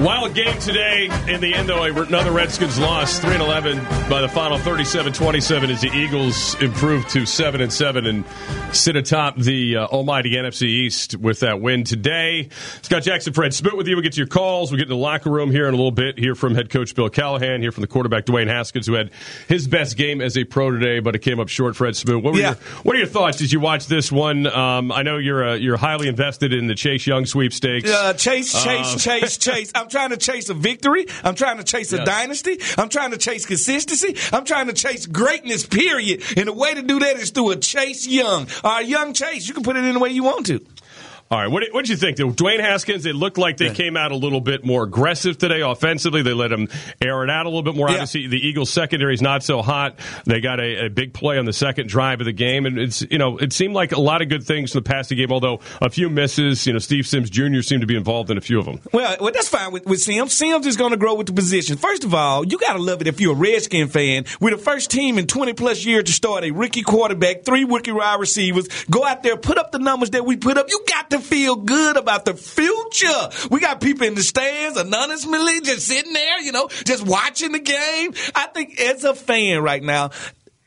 Wild game today. In the end, though, another Redskins loss, three and eleven by the final 37-27 as the Eagles improved to seven and seven and sit atop the uh, almighty NFC East with that win today. Scott Jackson, Fred Smoot with you. We'll get to your calls. We'll get in the locker room here in a little bit. Hear from head coach Bill Callahan. Hear from the quarterback Dwayne Haskins, who had his best game as a pro today, but it came up short. Fred Smoot, what were, Yeah. what are your thoughts? Did you watch this one? Um, I know you're uh, you're highly invested in the Chase Young sweepstakes. Uh, chase, chase, chase, chase. I'm trying to chase a victory. I'm trying to chase a Yes. dynasty. I'm trying to chase consistency. I'm trying to chase greatness, period. And the way to do that is through a Chase Young. Or a young Chase. You can put it in the way you want to. All right, what what did you think? Dwayne Haskins, it looked like they came out a little bit more aggressive today offensively. They let him air it out a little bit more. Yeah. Obviously, the Eagles secondary is not so hot. They got a, a big play on the second drive of the game, and it's you know it seemed like a lot of good things in the passing game. Although a few misses, you know, Steve Sims Jr. seemed to be involved in a few of them. Well, well, that's fine with, with Sims. Sims is going to grow with the position. First of all, you got to love it if you're a Redskin fan. We're the first team in 20 plus years to start a rookie quarterback, three rookie wide receivers. Go out there, put up the numbers that we put up. You got to feel good about the future. We got people in the stands anonymously just sitting there, you know, just watching the game. I think as a fan right now,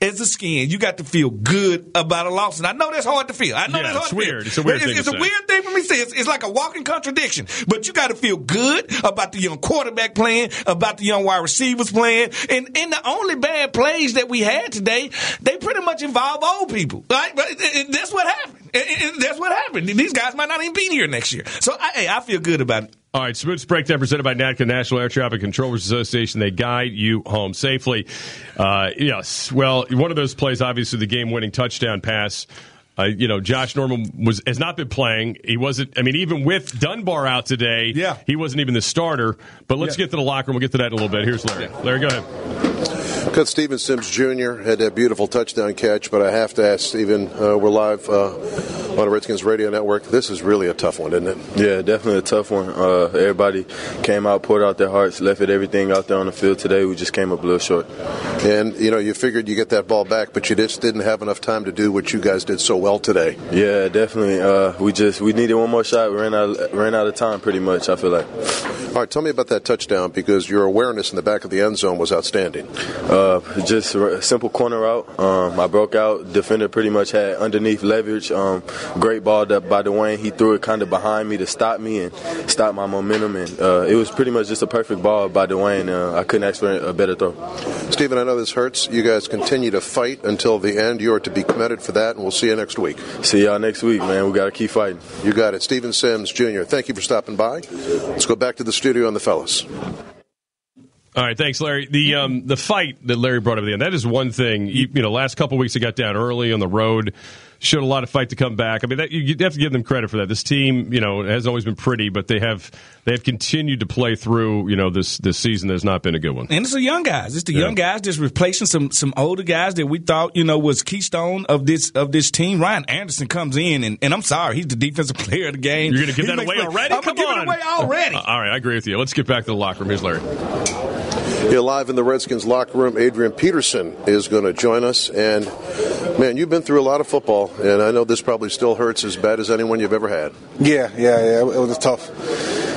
as a skin, you got to feel good about a loss. And I know that's hard to feel. I know Yeah, that's hard it's to weird. feel. It's a weird It's, thing it's a say. weird thing for me to say. It's, it's like a walking contradiction. But you got to feel good about the young quarterback playing, about the young wide receivers playing. And, and the only bad plays that we had today, they pretty much involve old people. Right? But that's what happened. It- it- that's what happened. These guys might not even be here next year. So, I, hey, I feel good about it. All right, Smoot's Breakdown presented by NATCA National Air Traffic Controllers Association. They guide you home safely. Uh, yes, well, one of those plays, obviously, the game-winning touchdown pass. Uh, you know, Josh Norman was has not been playing. He wasn't. I mean, even with Dunbar out today, Yeah. he wasn't even the starter. But let's Yeah. get to the locker room. We'll get to that in a little bit. Here's Larry. Larry, go ahead. Cut Steven Sims Jr. had that beautiful touchdown catch, but I have to ask Steven, uh, we're live uh, on the Redskins radio network. This is really a tough one, isn't it? Yeah, definitely a tough one. Uh, everybody came out, poured out their hearts, left it everything out there on the field today. We just came up a little short. And, you know, you figured you get that ball back, but you just didn't have enough time to do what you guys did so well today. Yeah, definitely. Uh, we just we needed one more shot. We ran out ran out of time pretty much. I feel like. All right, tell me about that touchdown because your awareness in the back of the end zone was outstanding. Uh, just a simple corner route. Um, I broke out. Defender pretty much had underneath leverage. Um, great ball up by Dwayne. He threw it kind of behind me to stop me and stop my momentum. And uh, it was pretty much just a perfect ball by Dwayne. Uh, I couldn't ask for a better throw. Stephen, I know this hurts. You guys continue to fight until the end. You are to be commended for that, and we'll see you next week. See y'all next week, man. We got to keep fighting. You got it. Stephen Sims Jr., thank you for stopping by. Let's go back to the studio and the fellas. All right, thanks, Larry. The um, the fight that Larry brought up at the end, that is one thing. You, you know, last couple weeks they got down early on the road, showed a lot of fight to come back. I mean, that, you, have to give them credit for that. This team, you know, has always been pretty, but they have they have continued to play through. You know, this this season has not been a good one. And it's the young guys. It's the Yeah. young guys just replacing some some older guys that we thought you know was keystone of this of this team. Ryan Anderson comes in, and, and I'm sorry, he's the defensive player of the game. You're going to give He that away play- already? I'm Come on. away already. Uh, all right, I agree with you. Let's get back to the locker room. Here's Larry. Here live in the Redskins locker room, Adrian Peterson is going to join us. And man, you've been through a lot of football, and I know this probably still hurts as bad as anyone you've ever had. Yeah, yeah, yeah. It was a tough,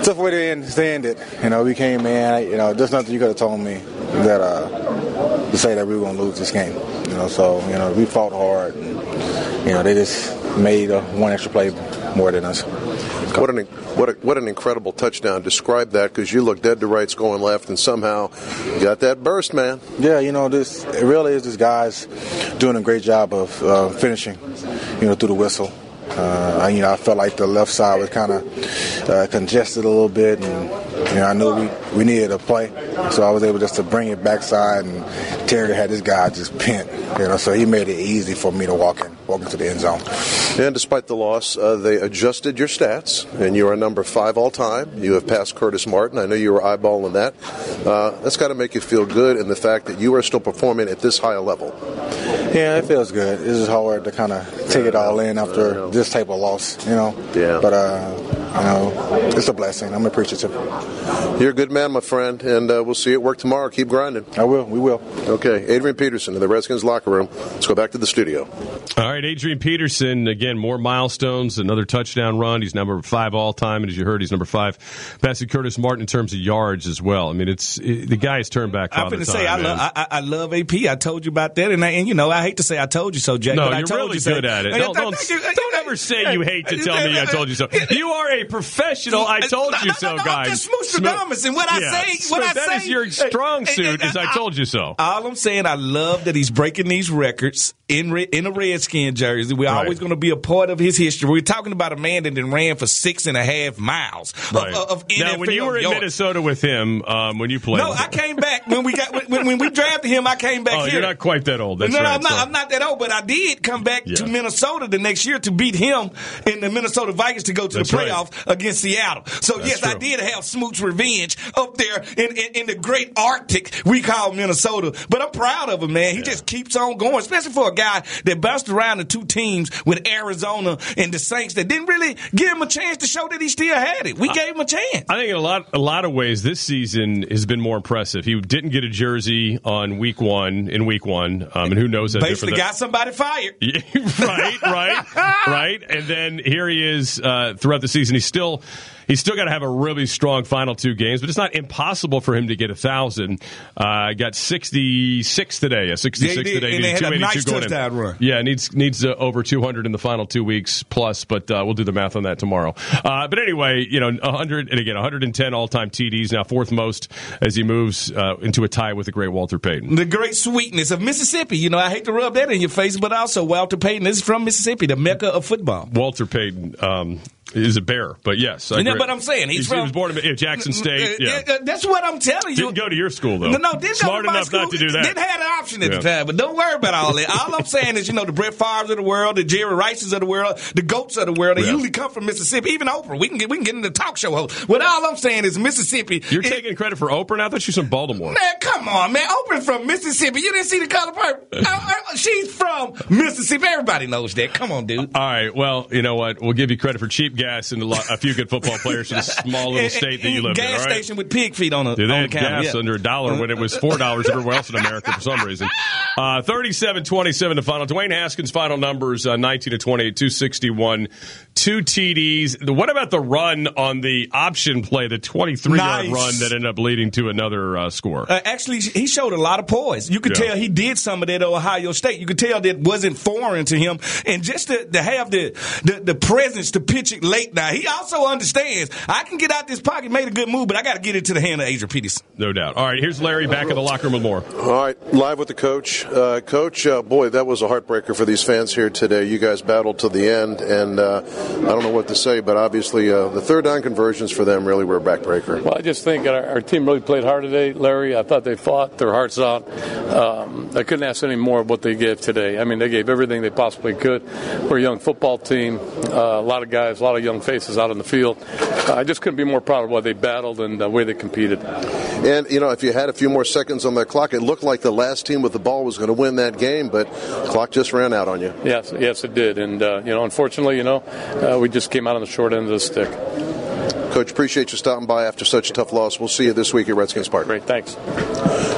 tough way to end, to end it. You know, we came in. You know, there's nothing you could have told me that uh, to say that we were going to lose this game. You know, so you know we fought hard. And, you know, they just made uh, one extra play more than us. What an what a, what an incredible touchdown! Describe that because you look dead to rights going left, and somehow got that burst, man. Yeah, you know this. It really is. This guy's doing a great job of uh, finishing. You know, through the whistle. Uh, I, you know, I felt like the left side was kind of uh, congested a little bit, and you know, I knew we, we needed a play, so I was able just to bring it backside, and Terry had this guy just pent, you know, so he made it easy for me to walk in, walk into the end zone. And despite the loss, uh, they adjusted your stats, and you are number five all time. You have passed Curtis Martin. I know you were eyeballing that. Uh, that's got to make you feel good in the fact that you are still performing at this high a level. Yeah, it feels good. It's just hard to kind of take it all in after this type of loss, you know. Yeah. But uh, you know, it's a blessing. I'm appreciative. You're a good man, my friend, and uh, we'll see you at work tomorrow. Keep grinding. I will. We will. Okay, Adrian Peterson in the Redskins locker room. Let's go back to the studio. All right, Adrian Peterson again. More milestones. Another touchdown run. He's number five all time, and as you heard, he's number five. Passing Curtis Martin in terms of yards as well. I mean, it's it, the guy has turned back. I'm going to say I love I, I, love AP. I told you about that, and, I, and you know I hate to say I told you so, Jack. No, but I you're told really you so. good at it. Don't, don't, don't ever say you hate to tell me I told you so. You are a professional. I told you so, no, guy. Just Smoostradamus, and what Yeah. I say, what I That say, is your strong suit. Is I told you so. All I'm saying, I love that he's breaking these records in re- in a Redskin jersey. We're Right. always going to be a part of his history. We're talking about a man that then ran for six and a half miles Right. of, of NFL now, when you were in yards. Minnesota with him, um, when you played, No, I came back when we got when, when we drafted him. I came back oh, here. you're not quite that old. That's no, no, right. I'm not. So- I'm not that old, but I did come back to Minnesota the next year to beat him in the Minnesota Vikings to go to That's the right. playoff against Seattle. So That's yes, I did have Smoot's revenge up there in, in, in the great Arctic we call Minnesota. But I'm proud of him, man. He just keeps on going, especially for a guy that bounced around the two teams with Arizona and the Saints that didn't really give him a chance to show that he still had it. We gave him a chance. I think in a lot a lot of ways this season has been more impressive. He didn't get a jersey on week one in week one, um, and who knows how Basically, that- got somebody fired. Right, right, right. And then here he is uh, throughout the season. He's still he's still got to have a really strong final two games, but it's not impossible for him to get a thousand. Uh, got sixty six today, a sixty six today. And they had a 282 nice going in. touchdown run. Yeah, needs needs uh, over two hundred in the final two weeks plus, but uh, we'll do the math on that tomorrow. Uh, but anyway, you know, hundred and again, one hundred and ten all time TDs now, fourth most as he moves uh, into a tie with the great Walter Payton. The great sweetness of Mississippi. You know, I hate to rub that in your face, but also Walter Payton is from Mississippi, the mecca of football. Walter Payton um, is a bear, but yes, I You know, agree. but I'm saying he's he from- was born in yeah, Jackson State. Yeah, Uh, That's what I'm telling you. didn't go to your school though. No, no, didn't smart go to enough not to do that. Didn't have an option at Yeah. the time, but don't worry about all that. All I'm saying is, you know, the Brett Favres of the world, the Jerry Rices of the world, the goats of the world, they Yeah. usually come from Mississippi. Even Oprah, we can get we can get into talk show host. But all I'm saying is, Mississippi. You're it- taking credit for Oprah now. I thought she was from Baltimore. Man, come on, man. Oprah's from Mississippi. You didn't see the color purple. Uh, uh, She's from Mississippi. Everybody knows that. Come on, dude. All right. Well, you know what? We'll give you credit for cheap gas and a, lot, a few good football players in a small little state that you live in. Gas right? station with pig feet on, a, Dude, they on had the counter. gas yeah. under a dollar when it was four dollars everywhere else in America for some reason. Uh, 37-27 the final. Dwayne Haskins' final numbers: uh, nineteen to twenty-eight, two sixty-one, two TDs. What about the run on the option play, the twenty-three yard Nice. run that ended up leading to another uh, score? Uh, actually, he showed a lot of poise. You could Yeah. tell he did some of that at Ohio State. You could tell that wasn't foreign to him, and just to, to have the, the the presence to pitch it late. Now he also understands I can get out this pocket, made a good move, but I got to get it to the hand of Adrian Peterson. No doubt. All right, here's Larry back in the locker room with more. All right, live with the coach. Uh, coach, uh, boy, that was a heartbreaker for these fans here today. You guys battled to the end, and uh, I don't know what to say, but obviously uh, the third down conversions for them really were a backbreaker. Well, I just think our, our team really played hard today, Larry. I thought they fought their hearts out. Um, I couldn't ask any more of what they gave today. I mean, they gave everything they possibly could. We're a young football team, uh, a lot of guys, a lot of young faces out on the field. Uh, I just couldn't be more proud of what they battled and the way they competed. And, you know, if you had a few more seconds on that clock, it looked like the last team with the ball was going to win that game, but clock just ran out on you. Yes, yes, it did. And uh, you know, unfortunately, you know, uh, we just came out on the short end of the stick. Coach, appreciate you stopping by after such a tough loss. We'll see you this week at Redskins Park. Great, thanks.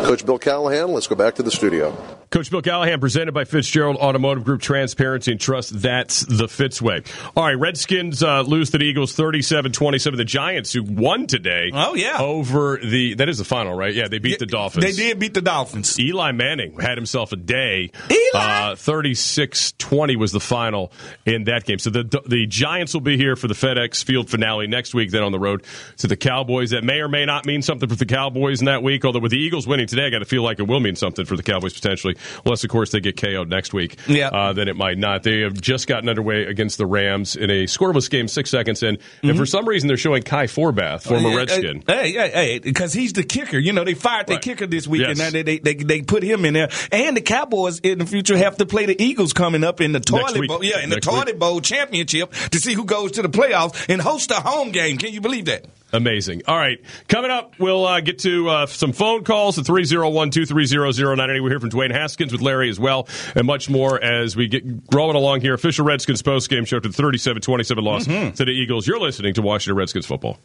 Coach Bill Callahan, let's go back to the studio. Coach Bill Callahan, presented by Fitzgerald Automotive Group, transparency and trust. That's the Fitz way. All right, Redskins uh, lose to the Eagles 37 27. The Giants, who won today. Oh, yeah. Over the, that is the final, right? Yeah, they beat Yeah, the Dolphins. They did beat the Dolphins. Eli Manning had himself a day. Eli! Uh, 36-20 was the final in that game. So the the Giants will be here for the FedEx Field finale next week, then on the road to the Cowboys. That may or may not mean something for the Cowboys in that week, although with the Eagles winning today, I got to feel like it will mean something for the Cowboys potentially. Unless, of course, they get KO'd next week. Yeah. Uh, then it might not. They have just gotten underway against the Rams in a scoreless game six seconds in. And for some reason, they're showing Kai Forbath, former Mm-hmm. Yeah, Redskin. Hey, hey, hey, because he's the kicker. You know, they fired their Right. kicker this weekend. Yes. Now they, they, they they put him in there, and the Cowboys in the future have to play the Eagles coming up in the toilet bowl. Yeah, in the Next toilet week. bowl championship to see who goes to the playoffs and host a home game. Can you believe that? Amazing. All right. Coming up, we'll uh, get to uh, some phone calls at 301 230 0980. We'll hear from Dwayne Haskins with Larry as well, and much more as we get rolling along here. Official Redskins post game show to the 37 27 loss Mm-hmm. to the Eagles. You're listening to Washington Redskins football.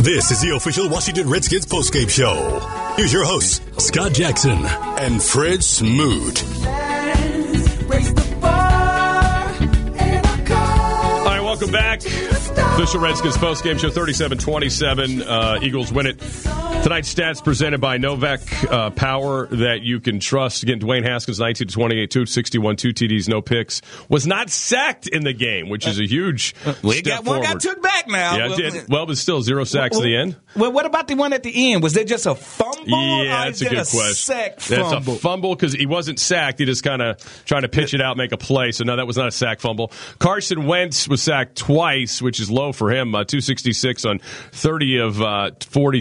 This is the official Washington Redskins postgame show. Here's your hosts, Scott Jackson and Fred Smoot. Back. Official Redskins postgame show 37 27. Uh, Eagles win it. Tonight's stats presented by NOVEC uh, Power that you can trust. Again, Dwayne Haskins, 19 to 28, 261, two TDs, no picks. Was not sacked in the game, which is a huge We step got one got took back now. Yeah, it did. Well, but still zero sacks well, at the end. Well, what about the one at the end? Was that just a fumble? Yeah, that's a good that question. Sack That's a fumble because he wasn't sacked. He just kind of trying to pitch it out, make a play. So no, that was not a sack fumble. Carson Wentz was sacked twice, which is low for him. Uh, Two sixty six on thirty of uh, forty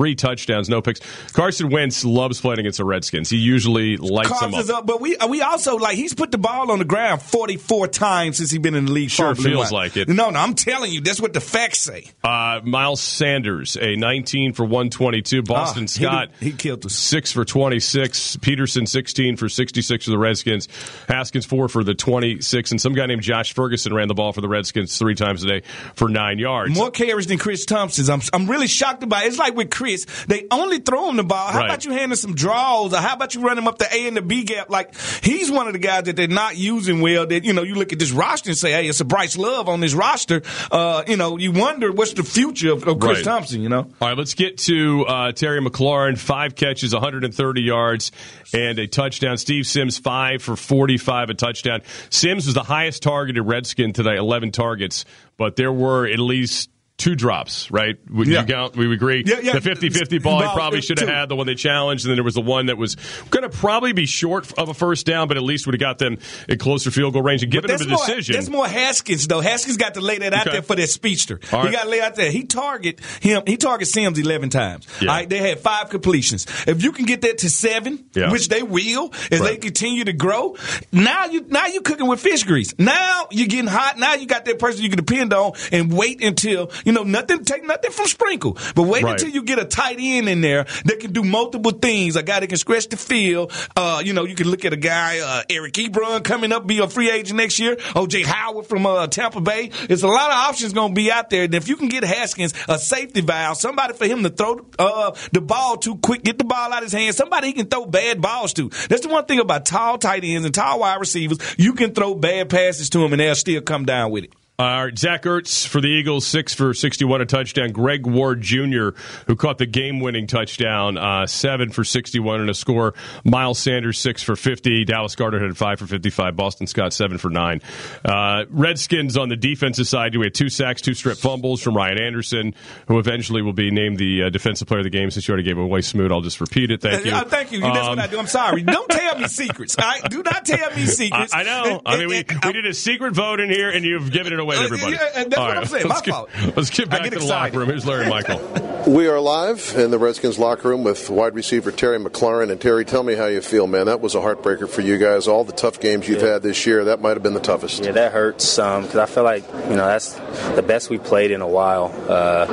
three, touchdowns, no picks. Carson Wentz loves playing against the Redskins. He usually lights them up. up, but we we also like he's put the ball on the ground forty four times since he's been in the league. Sure feels like it. No, no, I'm telling you, that's what the facts say. Uh, Miles Sanders, a 19 for 122. Boston Ah, Scott, did- he killed us. 6 for 26. Peterson, 16 for 66 for the Redskins. Haskins, 4 for the 26. And some guy named Josh Ferguson ran the ball for the Redskins three times a day for nine yards. More carries than Chris Thompson's. I'm I'm really shocked about it. It's like with Chris, they only throw him the ball. How Right. about you handing some draws, or how about you run him up the A and the B gap? Like he's one of the guys that they're not using well. That you know, you look at this roster and say, hey, it's a Bryce Love on this roster. Uh, you know, you wonder what's the future of, of Chris Right. Thompson. You know. All right, let's get to uh, Terry McLaurin. Five catches, 130 yards, and a touchdown. Steve Sims, five for 45, a touchdown. Sims was the highest targeted Redskin today, 11 targets, but there were at least two drops, right? Would Yeah. you count? We agree. Yeah, yeah. The 50-50 ball he probably should have had, the one they challenged, and then there was the one that was going to probably be short of a first down, but at least would have got them a closer field goal range and given them a more, decision. That's more Haskins though. Haskins got to lay that out Okay. there for that speedster. All He got to lay out there. He target him. He target Sims eleven times. Yeah. All right, they had five completions. If you can get that to seven, Yeah. which they will as they continue to grow, now you now you cooking with fish grease. Now you're getting hot. Now you got that person you can depend on and wait until you know nothing. Take nothing from Sprinkle, but wait Right. until you get a tight end in there that can do multiple things. A guy that can scratch the field. Uh, you know, you can look at a guy, uh, Eric Ebron coming up, be a free agent next year. OJ Howard from uh, Tampa Bay. There's a lot of options going to be out there. And if you can get Haskins a safety valve, somebody for him to throw uh, the ball too quick, get the ball out of his hands, somebody he can throw bad balls to. That's the one thing about tall tight ends and tall wide receivers. You can throw bad passes to them and they'll still come down with it. All right, Zach Ertz for the Eagles, six for 61, a touchdown. Greg Ward Jr., who caught the game winning touchdown, uh, seven for 61 and a score. Miles Sanders, six for 50. Dallas Goedert had five for 55. Boston Scott, seven for nine. Uh, Redskins on the defensive side, we had two sacks, two strip fumbles from Ryan Anderson, who eventually will be named the uh, defensive player of the game. Since you already gave away, Smoot, I'll just repeat it. Thank you. Uh, thank you. That's Um, what I do. I'm sorry. Don't tell me secrets. All right? Do not tell me I, secrets. I know. I mean, we, we did a secret vote in here, and you've given it away to Uh, everybody. yeah, that's All what I'm saying. Let's My get, fault. Let's get back get to the excited. locker room. Here's Larry Michael. We are live in the Redskins locker room with wide receiver Terry McLaurin. And Terry, tell me how you feel, man. That was a heartbreaker for you guys. All the tough games you've had this year, that might have been the toughest. Yeah, that hurts because I feel like you know that's the best we played in a while. Uh,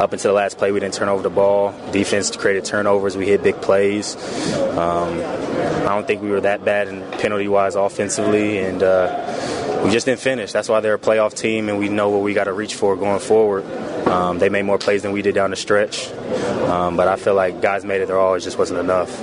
up until the last play, we didn't turn over the ball. Defense created turnovers. We hit big plays. Um, I don't think we were that bad in penalty wise offensively, and uh, we just didn't finish. That's why they're a playoff team, and we know what we got to reach for going forward. Um, they made more plays than we did down the stretch, um, but I feel like guys made it. There all it just wasn't enough.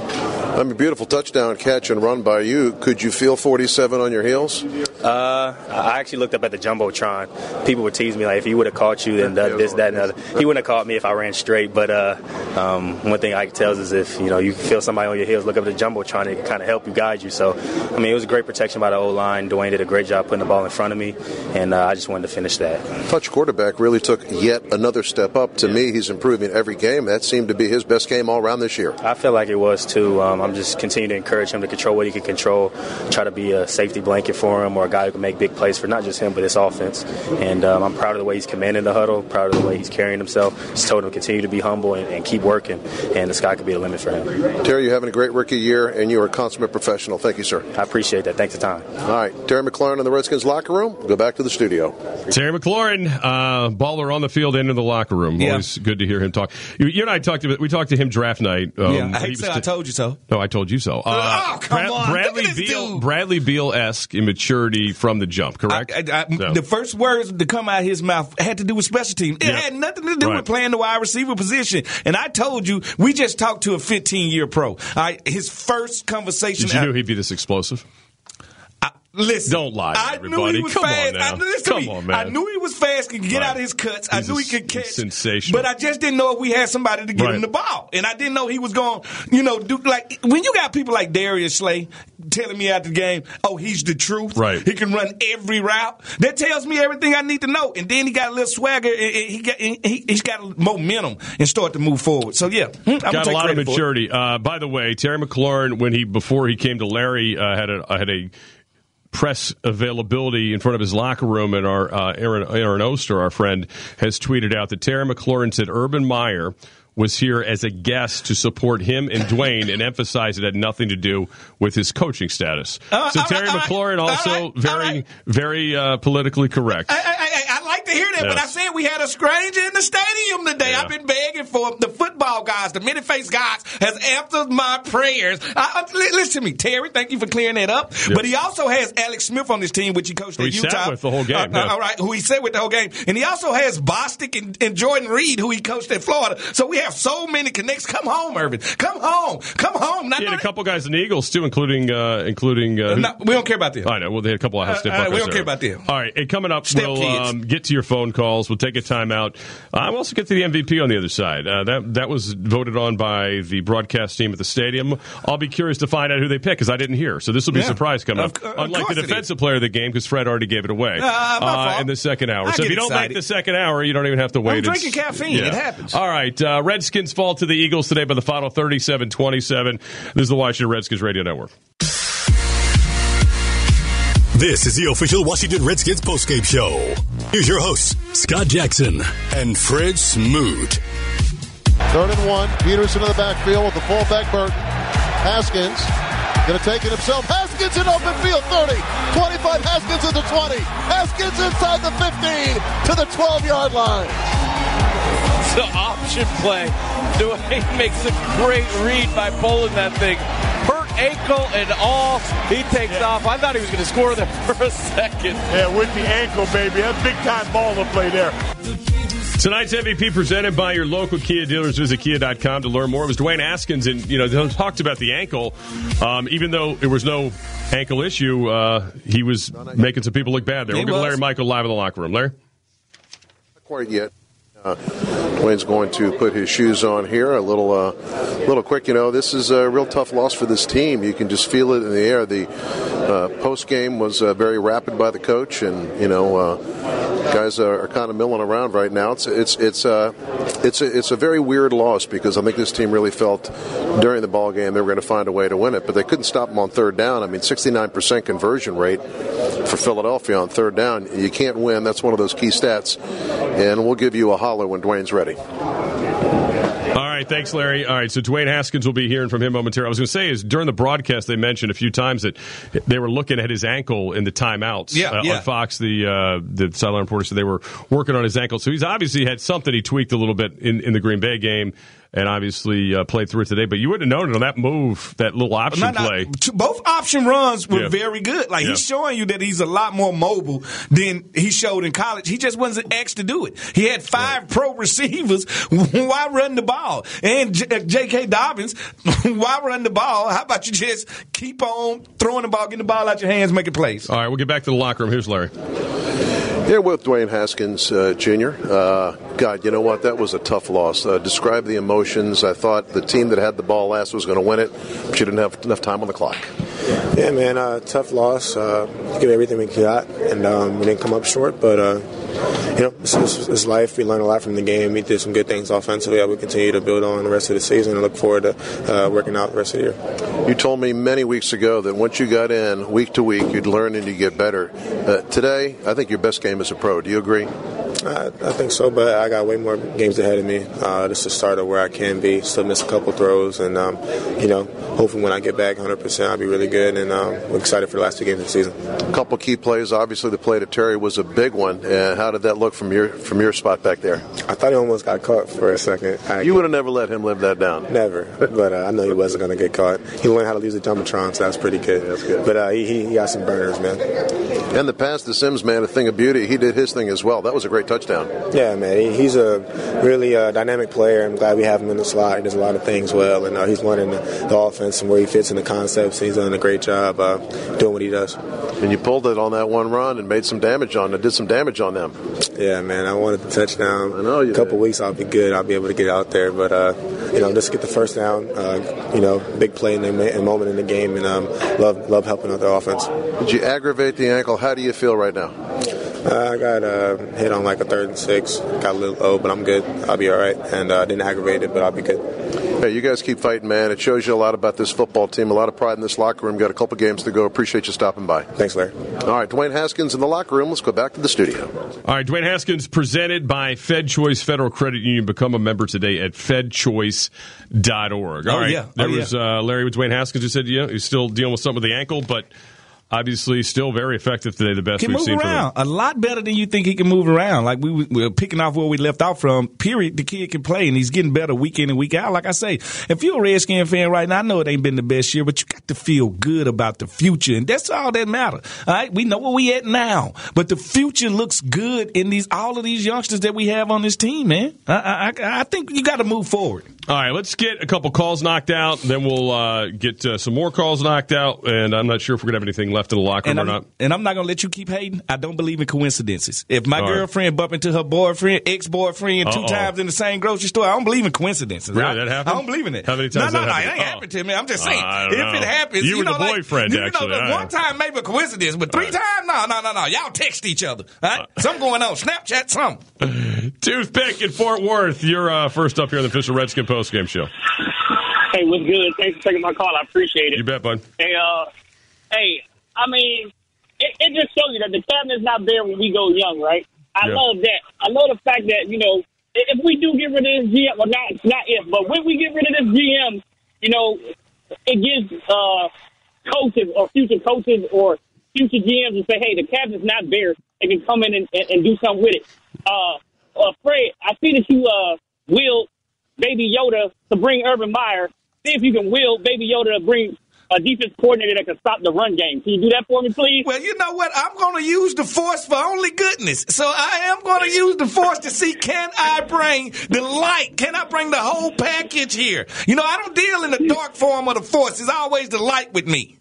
I mean, beautiful touchdown catch and run by you. Could you feel 47 on your heels? Uh, I actually looked up at the jumbotron. People would tease me like, if he would have caught you, then the, this, that, and other. He wouldn't have caught me if I ran straight. But uh, um, one thing Ike tells is if you know you feel somebody on your heels, look up at the jumbotron. It can kind of help you guide you. So, I mean, it was a great protection by the O line. Dwayne did a great job putting the ball in front of me, and uh, I just wanted to finish that. Touch quarterback really took yet another step up. To me, he's improving every game. That seemed to be his best game all around this year. I feel like it was too. Um, I'm just continuing to encourage him to control what he can control, try to be a safety blanket for him or a guy who can make big plays for not just him but his offense. And um, I'm proud of the way he's commanding the huddle, proud of the way he's carrying himself. Just told him to continue to be humble and, and keep working, and the sky could be the limit for him. Terry, you're having a great rookie year, and you are a consummate professional. Thank you, sir. I appreciate that. Thanks for the time. All right, Terry McLaurin in the Redskins locker room. We'll go back to the studio. Terry McLaurin, uh, baller on the field and in the locker room. Yeah. Always good to hear him talk. You, you and I talked to we talked to him draft night. Um, yeah, I he hate to say I told you so. No, I told you so. Uh, Oh, come on. Bradley Look Beal. Bradley Beal esque immaturity from the jump. Correct. I- I- So. The first words to come out of his mouth had to do with special teams. It Yeah. had nothing to do Right. with playing the wide receiver position. And I told you, we just talked to a 15 year pro. Right, his first conversation. Did you know he'd be this explosive? Listen, Don't lie I everybody. knew he was Come on fast. now. I, listen Come on, man. I knew he was fast, could get Right. out of his cuts. I knew he could catch. sensational. But I just didn't know if we had somebody to get Right. him the ball. And I didn't know he was going, you know, do like when you got people like Darius Slay telling me after the game, oh, he's the truth. Right. He can run every route. That tells me everything I need to know. And then he got a little swagger. and- and He got he, he's got momentum and start to move forward. So yeah, hmm, I'm Got a lot of credit for it. maturity. Uh, by the way, Terry McLaurin, when he before he came to Larry, uh, had a had a press availability in front of his locker room, and our uh, Aaron Aaron Oster, our friend, has tweeted out that Terry McLaurin said Urban Meyer was here as a guest to support him and Dwayne and emphasize it had nothing to do with his coaching status. Uh, so Terry right, McLaurin right, also right, very very uh, politically correct. I, I, I like to hear that, but I said we had a stranger in the stadium today. Yeah. I've been begging for the football guys, the many faced guys, has answered my prayers. I, listen to me, Terry. Thank you for clearing that up. But he also has Alex Smith on his team, which he coached Who at he Utah. with the whole game, Uh, uh, yeah. all right, who he sat with the whole game, and he also has Bostic and, and Jordan Reed, who he coached at Florida. So we have so many connects. Come home, Urban. Come home. Come home. Not, He had a couple guys in the Eagles too, including uh, including. Uh, no, we don't care about them. I know. Well, they had a couple of house Uh, uh, we don't there. care about them. All right, and coming up, Step we'll um, get to your phone calls. We'll take a timeout. Uh, we'll also get to the MVP on the other side. Uh, that that was voted on by the broadcast team at the stadium. I'll be curious to find out who they pick because I didn't hear. So this will be a surprise coming Of up. of Unlike the course it is. defensive player of the game because Fred already gave it away Uh, my in the second hour. I so if you don't make the second hour, you don't even have to wait. I'm It's- drinking caffeine. It happens. All right, uh, Redskins fall to the Eagles today by the final 37-27. This is the Washington Redskins Radio Network. This is the official Washington Redskins postgame show. Here's your hosts, Scott Jackson and Fred Smoot. Third and one. Peterson in the backfield with the fullback Burton. Haskins going to take it himself. Haskins in open field. 30, 25. Haskins at the 20. Haskins inside the 15 to the 12 yard line. It's the option play. Dwayne makes a great read by pulling that thing. Hurt ankle and all. He takes off. I thought he was going to score there for a second. Yeah, with the ankle, baby. That's big time ball to play there. Tonight's MVP presented by your local Kia dealers. Visit kia.com to learn more. It was Dwayne Haskins, and you know they talked about the ankle. Um, even though there was no ankle issue, uh, he was making some people look bad there. He We'll get. Larry Michael live in the locker room. Larry, Not quite yet. Uh, Dwayne's going to put his shoes on here. A little, uh, little quick. You know, this is a real tough loss for this team. You can just feel it in the air. The uh, post game was uh, very rapid by the coach, and you know, uh, guys are, are kind of milling around right now. It's it's it's uh, it's a, it's a very weird loss because I think this team really felt during the ball game they were going to find a way to win it, but they couldn't stop them on third down. I mean, 69% conversion rate for Philadelphia on third down. You can't win. That's one of those key stats, and we'll give you a holler when Dwayne's ready. All right, thanks, Larry. All right, so Dwayne Haskins will be hearing from him momentarily. I was going to say is during the broadcast they mentioned a few times that they were looking at his ankle in the timeouts Yeah, uh, yeah. on Fox. The uh, the sideline reporter said they were working on his ankle, so he's obviously had something he tweaked a little bit in, in the Green Bay game. And obviously uh, played through it today. But you wouldn't have known it on that move, that little option No, no, play. t- both option runs were Yeah. very good. Like Yeah. he's showing you that he's a lot more mobile than he showed in college. He just wasn't asked to do it. He had five pro receivers. Why run the ball? And J- uh, J.K. Dobbins, why run the ball? How about you just keep on throwing the ball, getting the ball out your hands, making plays? All right, we'll get back to the locker room. Here's Larry. Here with Dwayne Haskins uh, Jr. Uh, God, you know what? That was a tough loss. Uh, describe the emotions. I thought the team that had the ball last was going to win it, but you didn't have enough time on the clock. Yeah, man, uh, tough loss. Uh, give everything we got, and um, we didn't come up short. But uh, you know, it's, life. We learned a lot from the game. We did some good things offensively. I will continue to build on the rest of the season, and look forward to uh, working out the rest of the year. You told me many weeks ago that once you got in week to week, you'd learn and you'd get better. Uh, today, I think your best game as a pro. Do you agree? I, I think so, but I got way more games ahead of me. Uh, this is the start of where I can be. Still miss a couple throws, and um, you know, hopefully when I get back 100%, I'll be really good. And um, we're excited for the last two games of the season. A couple key plays. Obviously, the play to Terry was a big one. And how did that look from your from your spot back there? I thought he almost got caught for a second. I, You would have never let him live that down. Never, but uh, I know he wasn't going to get caught. He learned how to use the jumbotron, so that's pretty good. that's good. But uh, he, he he got some burners, man. And the pass to Sims, man, a thing of beauty. He did his thing as well. That was a great touchdown. Yeah, man, he, he's a really uh, dynamic player. I'm glad we have him in the slot. He does a lot of things well, and uh, he's learning the, the offense and where he fits in the concepts. He's done a great job uh, doing what he does. And you pulled it on that one run and made some damage on it. Did some damage on them. Yeah, man, I wanted the touchdown. I know you. A couple weeks, I'll be good. I'll be able to get out there, but uh, you know, just get the first down. Uh, you know, big play in the moment in the game, and um, love love helping out the offense. Did you aggravate the ankle? How do you feel right now? Uh, I got uh, hit on like a third and six. Got a little low, but I'm good. I'll be all right. And uh, didn't aggravate it, but I'll be good. Hey, you guys keep fighting, man. It shows you a lot about this football team. A lot of pride in this locker room. Got a couple games to go. Appreciate you stopping by. Thanks, Larry. All right, Dwayne Haskins in the locker room. Let's go back to the studio. All right, Dwayne Haskins presented by Fed Choice Federal Credit Union. Become a member today at fedchoice.org. All Oh, right, yeah. there Oh, yeah. was uh, Larry with Dwayne Haskins who said, yeah, he's still dealing with something with the ankle, but obviously still very effective today. The best Can we've move seen around a lot better than you think he can move around. Like we we were picking off where we left off from. Period. The kid can play, and he's getting better week in and week out. Like I say, if you're a Redskin fan right now, I know it ain't been the best year, but you got to feel good about the future, and that's all that matters. All right, we know where we at now, but the future looks good in these all of these youngsters that we have on this team, man. I I, I- I think you got to move forward. All right, let's get a couple calls knocked out. Then we'll uh, get uh, some more calls knocked out. And I'm not sure if we're going to have anything left in the locker room or not. and I'm not gonna let you keep hating. I don't believe in coincidences. If my All right. girlfriend bump into her boyfriend, ex boyfriend, two times in the same grocery store, I don't believe in coincidences. Really? I, That happened? I don't believe in it. How many times No, that no, no. It ain't Oh. happened to me. I'm just saying. I don't if know. it happens, You you, and know, the like, boyfriend, you know, actually. the All one time maybe a coincidence, but three times, no, no, no, no. Y'all text each other. All right? Something going on. Snapchat, something. Toothpick in Fort Worth. You're uh, first up here on the official Redskin postgame show. Hey, what's good? Thanks for taking my call. I appreciate it. You bet, bud. Hey, uh, hey, I mean, it, it just shows you that the cabinet's not there when we go young, right? I Yeah. love that. I love the fact that you know if we do get rid of this GM, well, not not if, but when we get rid of this GM, you know, it gives uh, coaches or future coaches or future GMs to say, hey, the cabinet's not there. They can come in and, and, and do something with it. Uh, uh, Fred, I see that you uh, will Baby Yoda to bring Urban Meyer. See if you can will Baby Yoda to bring a defense coordinator that can stop the run game. Can you do that for me, please? Well, you know what? I'm going to use the force for only goodness. So I am going to use the force to see can I bring the light? Can I bring the whole package here? You know, I don't deal in the dark form of the force. It's always the light with me.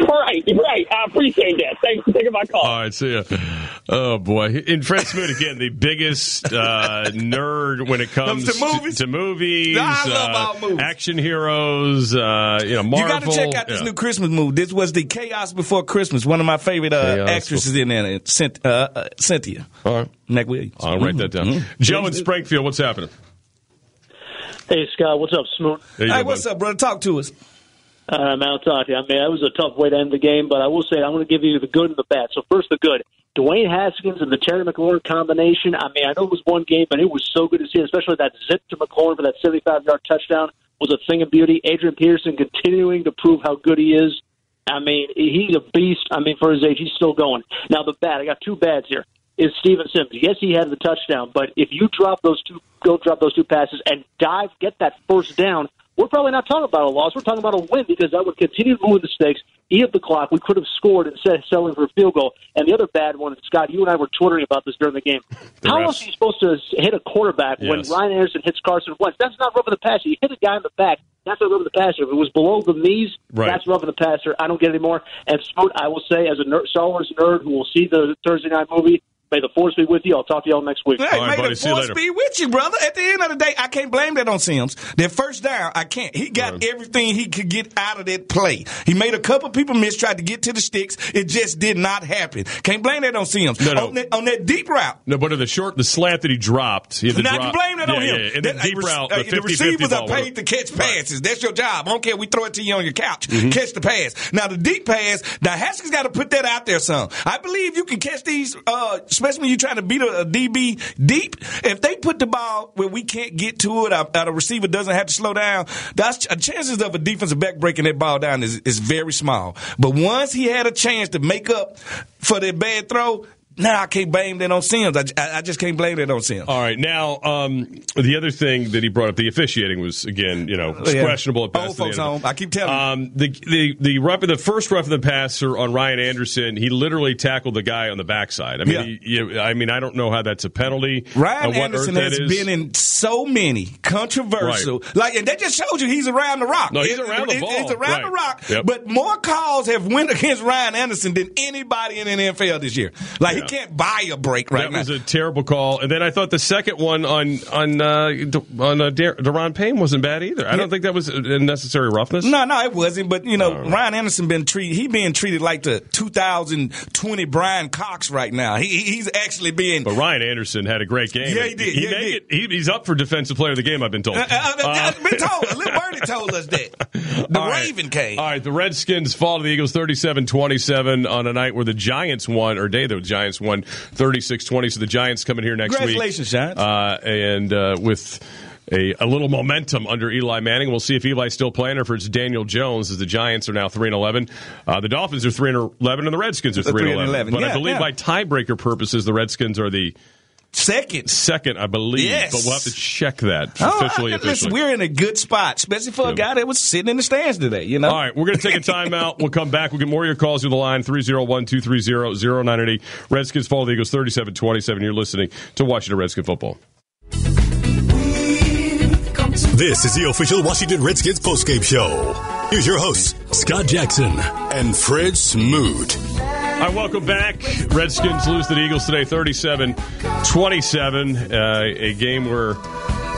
Right, right. I appreciate that. Thanks for taking my call. All right, see ya. Oh boy, and Fred Smoot again, the biggest uh, nerd when it comes Comes to movies? to, movies, I love uh, all movies. action heroes. Uh, you know, Marvel. You got to check out this Yeah. new Christmas movie. This was the Chaos Before Christmas. One of my favorite uh, Chaos actresses in there, Cynth- uh, uh, Cynthia. All right. McWilliams. I'll write that down. Mhm. Joe in Springfield, what's happening? Hey, Scott, what's up, Smoot? There Hey, go, what's bud. up, brother? Talk to us. Uh, man, I'll talk to. I mean, that was a tough way to end the game, but I will say I'm going to give you the good and the bad. So first, the good. Dwayne Haskins and the Terry McLaurin combination. I mean, I know it was one game, but it was so good to see, especially that zip to McLaurin for that 75-yard touchdown was a thing of beauty. Adrian Peterson continuing to prove how good he is. I mean, he's a beast. I mean, for his age, he's still going. Now, the bad. I got two bads here. is Steven Sims. Yes, he had the touchdown, but if you drop those two, go drop those two passes and dive, get that first down, we're probably not talking about a loss. We're talking about a win because that would continue to move the stakes, eat the clock. We could have scored instead of selling for a field goal. And the other bad one, Scott, you and I were twittering about this during the game. The How else are you supposed to hit a quarterback when Ryan Anderson hits Carson Wentz? That's not roughing the passer. You hit a guy in the back. That's not roughing the passer. If it was below the knees, Right. that's roughing the passer. I don't get any more. And Smoot, I will say, as a nerd, Star Wars nerd who will see the Thursday night movie, may the force be with you. I'll talk to y'all next week. Hey, may the force be with you, brother. At the end of the day, I can't blame that on Sims. That first down, I can't. He got everything he could get out of that play. He made a couple people miss, tried to get to the sticks. It just did not happen. Can't blame that on Sims. No, no. On, that, on that deep route. No, but in the short, the slant that he dropped, he had to Now, drop. you blame that on yeah, him. Yeah, and That- the deep uh, route, uh, the 50 receivers are paid to catch passes. That's your job. I don't care. We throw it to you on your couch. Mm-hmm. Catch the pass. Now the deep pass. Now Haskins got to put that out there some. I believe you can catch these, uh, especially when you're trying to beat a, a DB deep. If they put the ball where we can't get to it, uh, receiver doesn't have to slow down. That's uh, chances of a defensive back breaking that ball down is is very small. But once he had a chance to make up for that bad throw. Now I can't blame that on Sims. I, I, I just can't blame that on Sims. All right, now um, the other thing that he brought up, the officiating was again, you know, Yeah. questionable at best. Old folks home. I keep telling um, the the the the first rough of the passer on Ryan Anderson, he literally tackled the guy on the backside. I mean, Yeah. he, you, I mean, I don't know how that's a penalty. Ryan and Anderson has been in so many controversial, like, and that just shows you he's around the rock. No, he's It- around the it- ball. He's around the rock. Yep. But more calls have went against Ryan Anderson than anybody in the NFL this year. Like Yeah. Can't buy a break right that now. That was a terrible call, and then I thought the second one on on uh, on uh, Dar- Daron Payne wasn't bad either. I don't think that was unnecessary roughness. No, no, it wasn't. But you know, Ryan Anderson been treated. He being treated like the 2020 Brian Cox right now. He, he's actually being. But Ryan Anderson had a great game. Yeah, he did. He Yeah, he made did. it. He, he's up for defensive player of the game. I've been told. Uh, uh, uh, Uh, been told. Little Birdie told us that. The All right. Raven came. All right, the Redskins fall to the Eagles 37-27 on a night where the Giants won, or day the Giants won 36-20. So the Giants coming here next week. Congratulations, Giants. Uh, and uh, with a, a little momentum under Eli Manning. We'll see if Eli's still playing or if it's Daniel Jones, as the Giants are now 3 and 11. Uh, the Dolphins are 3 and 11, and the Redskins are 3 and 11. But I believe yeah. by tiebreaker purposes, the Redskins are the second. Second, I believe. Yes. But we'll have to check that Oh, officially. I- officially. Listen, we're in a good spot, especially for a guy that was sitting in the stands today. You know. All right, we're going to take a timeout. We'll come back. We'll get more of your calls through the line 301 230 0980. Redskins fall to the Eagles 37 27. You're listening to Washington Redskin football. This is the official Washington Redskins postgame show. Here's your hosts, Scott Jackson and Fred Smoot. Right, welcome back. Redskins lose to the Eagles today 37 27. Uh, a game where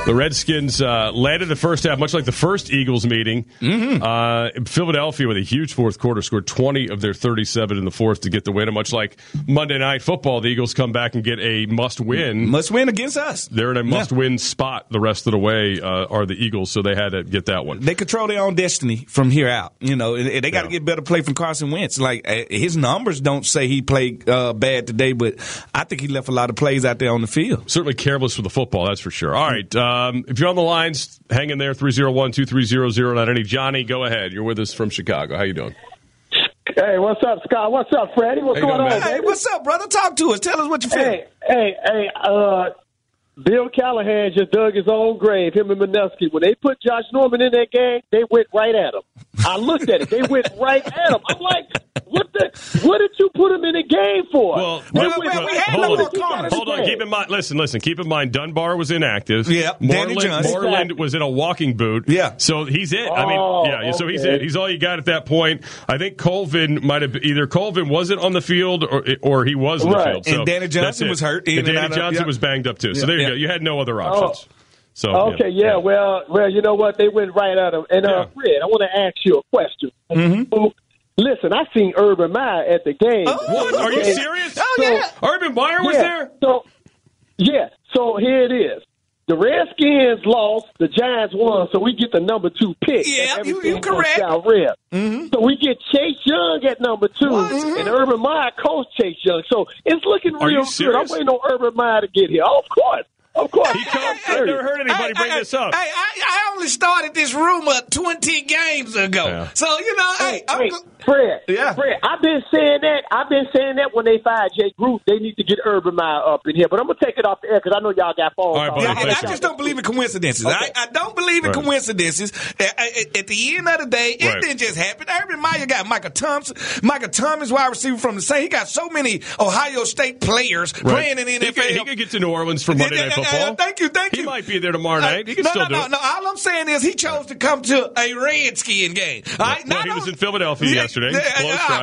the Redskins uh, in the first half, much like the first Eagles meeting. Mm-hmm. Uh, Philadelphia, with a huge fourth quarter, scored 20 of their 37 in the fourth to get the win. And much like Monday Night Football, the Eagles come back and get a must win. Must win against us. They're in a must win spot the rest of the way, uh, are the Eagles, so they had to get that one. They control their own destiny from here out. You know, they got to get better play from Carson Wentz. Like uh, his numbers don't say he played uh, bad today, but I think he left a lot of plays out there on the field. Certainly careless with the football, that's for sure. All right. Um, if you're on the lines, hang in there, 301 230 any Johnny, go ahead. You're with us from Chicago. How you doing? Hey, what's up, Scott? What's up, Freddie? What's How going on. Hey, baby? what's up, brother? Talk to us. Tell us what you feel. Hey, hey, hey, uh, Bill Callahan just dug his own grave, him and Manusky. When they put Josh Norman in that game, they went right at him. I looked at it. They went right at him. I'm like, what the? What did you put him in the game for? Well, well, went well, right at hold him. on, What did you got in the hold on. Keep in mind, listen, listen. Keep in mind, Dunbar was inactive. Yeah, Danny Johnson. Moreland was in a walking boot. Yeah, so he's it. I Oh, mean, yeah. So he's it. He's all you got at that point. I think Colvin might have either Colvin wasn't on the field or or he was on the field. So And Danny Johnson was hurt in And and Danny of- Johnson yeah. was banged up too. So Yeah, there you yeah. go. You had no other options. So Okay, yeah, well, well, you know what? They went right at him. And uh, Fred, I want to ask you a question. Mm-hmm. Listen, I seen Urban Meyer at the game. What? Are you serious? Oh, yeah. Urban Meyer was yeah, there. So, yeah. So here it is. The Redskins lost. The Giants won. So we get the number two pick. Yeah, you- you correct. red. Mm-hmm. So we get Chase Young at number 2 and Urban Meyer coached Chase Young. So it's looking Are real good. I'm waiting on Urban Meyer to get here. Oh, of course. Of course. He comes. I've never heard anybody bring this up. Hey, I, I only started this rumor 20 games ago. Yeah. So, you know, hey, I'm, Hey, Fred, Yeah. Fred, I've been saying that. I've been saying that when they fired Jay Gruden, they need to get Urban Meyer up in here. But I'm gonna take it off the air because I know y'all got phones. All right, buddy, Yeah, and I just don't believe in coincidences. Okay. I, I don't believe in Right. coincidences. At, at- at the end of the day, it Right. didn't just happen. Urban Meyer got Michael Thompson, Michael Thomas, wide receiver from the same. He got so many Ohio State players Right. playing in the He could, he could get to New Orleans for Monday Night yeah, yeah, Football. Thank you, thank you. He might be there tomorrow night. He can no, still no, do no, it. no. All I'm saying is he chose to come to a Redskin game. All right, Well, not he was only- in Philadelphia Yeah, yesterday. yeah,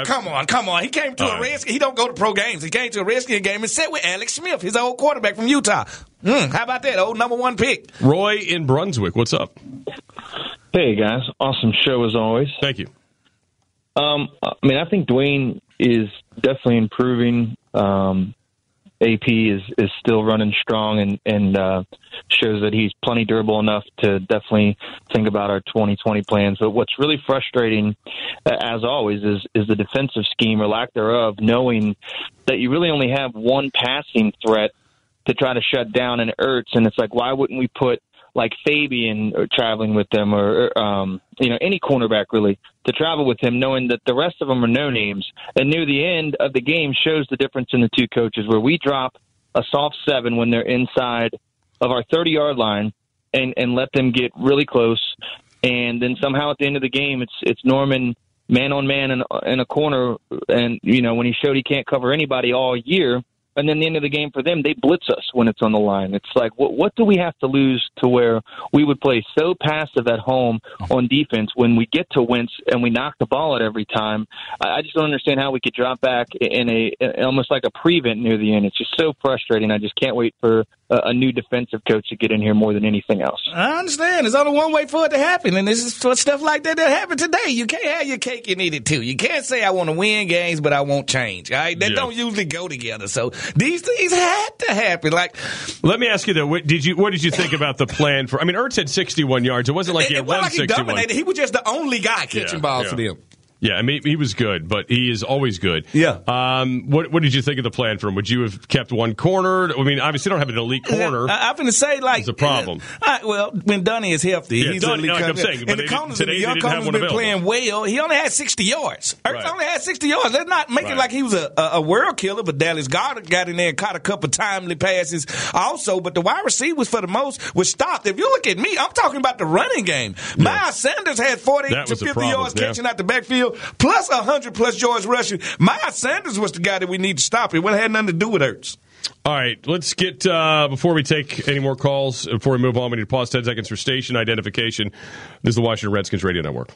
Close come on, come on. He came to All a right. He don't go to pro games. He came to a Redskin game and sat with Alex Smith, his old quarterback from Utah. Mm, how about that? Old number one pick. Roy in Brunswick, what's up? Hey guys, awesome show as always. Thank you. Um, I mean, I think Dwayne is definitely improving. Um, AP is is still running strong and and uh, shows that he's plenty durable enough to definitely think about our 2020 plans. But what's really frustrating, uh, as always, is is the defensive scheme or lack thereof, knowing that you really only have one passing threat to try to shut down an Ertz, and it's like, why wouldn't we put like Fabian or traveling with them, or, or um, you know any cornerback really to travel with him, knowing that the rest of them are no names. And near the end of the game shows the difference in the two coaches, where we drop a soft seven when they're inside of our 30 yard line, and and let them get really close, and then somehow at the end of the game, it's it's Norman man on man in in a corner, and you know when he showed he can't cover anybody all year. And then the end of the game for them, they blitz us when it's on the line. It's like, what, what do we have to lose to where we would play so passive at home on defense when we get to Wentz and we knock the ball out every time? I, I just don't understand how we could drop back in a in almost like a prevent near the end. It's just so frustrating. I just can't wait for a, a new defensive coach to get in here more than anything else. I understand. There's only one way for it to happen, and this is what stuff like that that happened today. You can't have your cake and eat it too. You can't say I want to win games, but I won't change. All right, that Yeah. don't usually go together. So these things had to happen. Like Let me ask you though, what did you what did you think about the plan for? I mean, Ertz had 61 yards. It wasn't like he it, had it wasn't like he dominated. He was just the only guy catching Yeah, balls yeah. for them. Yeah, I mean, he was good, but he is always good. Yeah. Um, what what did you think of the plan for him? Would you have kept one corner? I mean, obviously, you don't have an elite corner. I, I'm going to say like It's a problem. Uh, well, when Dunny is healthy, Yeah, he's Dunny, only like I'm saying, and the corners, today the young corners been available. playing well. He only had 60 yards. Ertz Right. only had 60 yards. Let's not make Right. it like he was a, a, a world killer, but Dallas Goedert got in there and caught a couple timely passes also. But the wide receivers, for the most, was stopped. If you look at me, I'm talking about the running game. Miles Sanders had 40 That to 50 yards yeah. catching out the backfield, plus 100 plus George rushing. Miles Sanders was the guy that we need to stop. It had nothing to do with Ertz. All right, let's get uh, before we take any more calls. Before we move on, we need to pause ten seconds for station identification. This is the Washington Redskins Radio Network.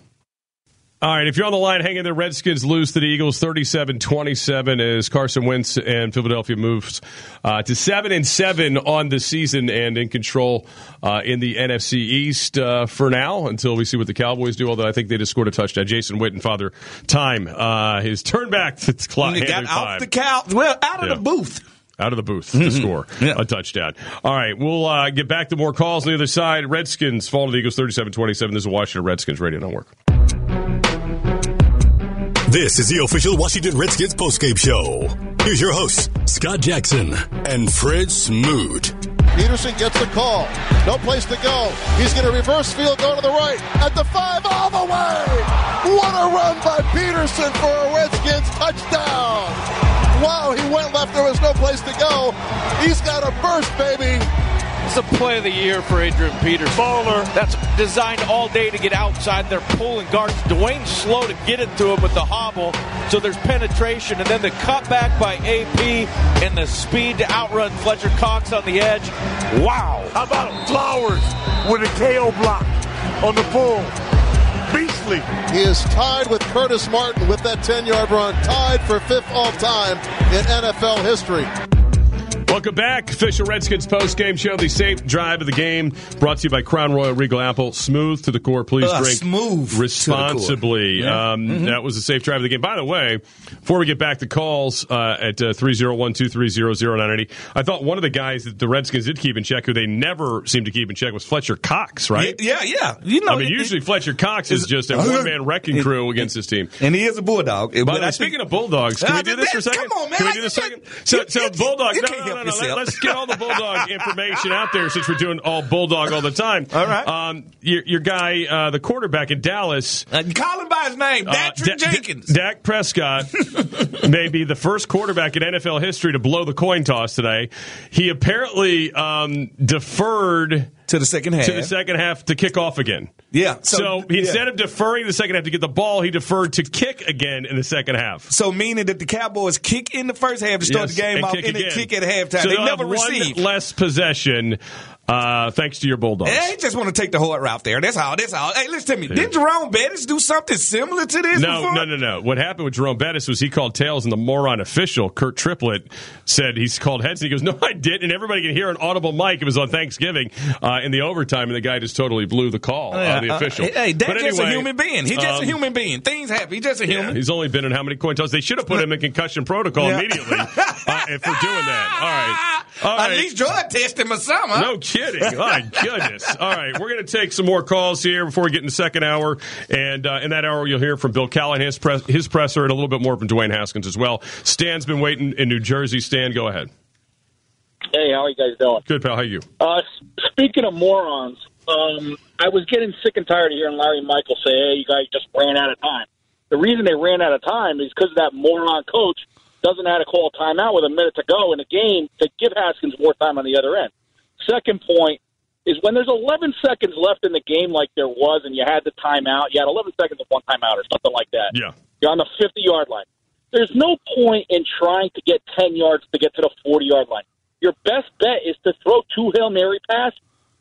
All right, if you're on the line, hang in there. Redskins lose to the Eagles 37-27 as Carson Wentz and Philadelphia moves uh, to 7 and 7 on the season and in control uh, in the NFC East uh, for now until we see what the Cowboys do, although I think they just scored a touchdown. Jason Witten, father time, uh, his turn back to clock And they got off time. the couch, well, out of Yeah. the booth. out of the booth to score a touchdown. All right, we'll uh, get back to more calls on the other side. Redskins fall to the Eagles 37-27. This is Washington Redskins Radio Network. This is the official Washington Redskins postgame show. Here's your hosts, Scott Jackson and Fred Smoot. Peterson gets the call. No place to go. He's going to reverse field, go to the right. At the five, all the way. What a run by Peterson for a Redskins touchdown. Wow, he went left. There was no place to go. He's got a burst, baby. It's the play of the year for Adrian Peters. Baller. That's designed all day to get outside. They're pulling guards. Dwayne's slow to get it to him with the hobble, so there's penetration. And then the cutback by AP and the speed to outrun Fletcher Cox on the edge. Wow. How about Flowers with a KO block on the pull? Beastly. He is tied with Curtis Martin with that 10 yard run, tied for fifth all time in NFL history. Welcome back. Official Redskins post game show. The safe drive of the game brought to you by Crown Royal Regal Apple. Smooth to the core. Please Uh, drink smooth to the core. responsibly. Yeah. Um, Mhm. That was the safe drive of the game. By the way, before we get back to calls uh, at uh, 301-230-0980, I thought one of the guys that the Redskins did keep in check, who they never seem to keep in check, was Fletcher Cox, right? Yeah, yeah. You know, I mean, it- usually Fletcher Cox is is- just a one man wrecking crew against his team. And he is a bulldog. But speaking think- of Bulldogs, can Ah, we do this for a second? Come on, man. Can we do this second? So, you- so you no, no, no. Let, us get all the Bulldog information out there since we're doing all Bulldog all the time. All right. Um, your, your guy, uh, the quarterback in Dallas. Uh, call him by his name, Uh, Da- Jenkins. Dak Prescott may be the first quarterback in NFL history to blow the coin toss today. He apparently um, deferred to the second half. to the second half to kick off again. Yeah. So, So, he, yeah. instead of deferring the second half to get the ball, he deferred to kick again in the second half. So meaning that the Cowboys kick in the first half to start Yes, the game and off, kick and then kick at halftime. So they never one less possession uh, thanks to your Bulldogs. They just want to take the hard route there. That's all. That's all. Hey, listen to me. Didn't Jerome Bettis do something similar to this? No, before? no, no, no. What happened with Jerome Bettis was he called tails, and the moron official, Kurt Triplett, said he's called heads. And he goes, No, I didn't. And everybody can hear an audible mic. It was on Thanksgiving uh, in the overtime, and the guy just totally blew the call, uh, the official. hey, Dak's But just a human being. He's just um, a human being. Things happen. He's just a Yeah, human. he's only been in how many coin tosses? They should have put him in concussion protocol Yeah. immediately uh, if we're doing that. All right. All At least drug test him or something. No kidding. My goodness. All right, we're going to take some more calls here before we get in the second hour, and uh, in that hour you'll hear from Bill Callahan, his, press, his presser, and a little bit more from Dwayne Haskins as well. Stan's been waiting in New Jersey. Stan, go ahead. Hey, how are you guys doing? Good pal. How are you? Uh, speaking of morons, um, I was getting sick and tired of hearing Larry Michael say, "Hey, you guys just ran out of time." The reason they ran out of time is because of that moron coach doesn't how to call a timeout with a minute to go in a game to give Haskins more time on the other end. Second point is when there's 11 seconds left in the game, like there was, and you had the timeout. You had 11 seconds of one timeout or something like that. Yeah. You're on the 50 yard line. There's no point in trying to get 10 yards to get to the 40 yard line. Your best bet is to throw two Hail Mary pass.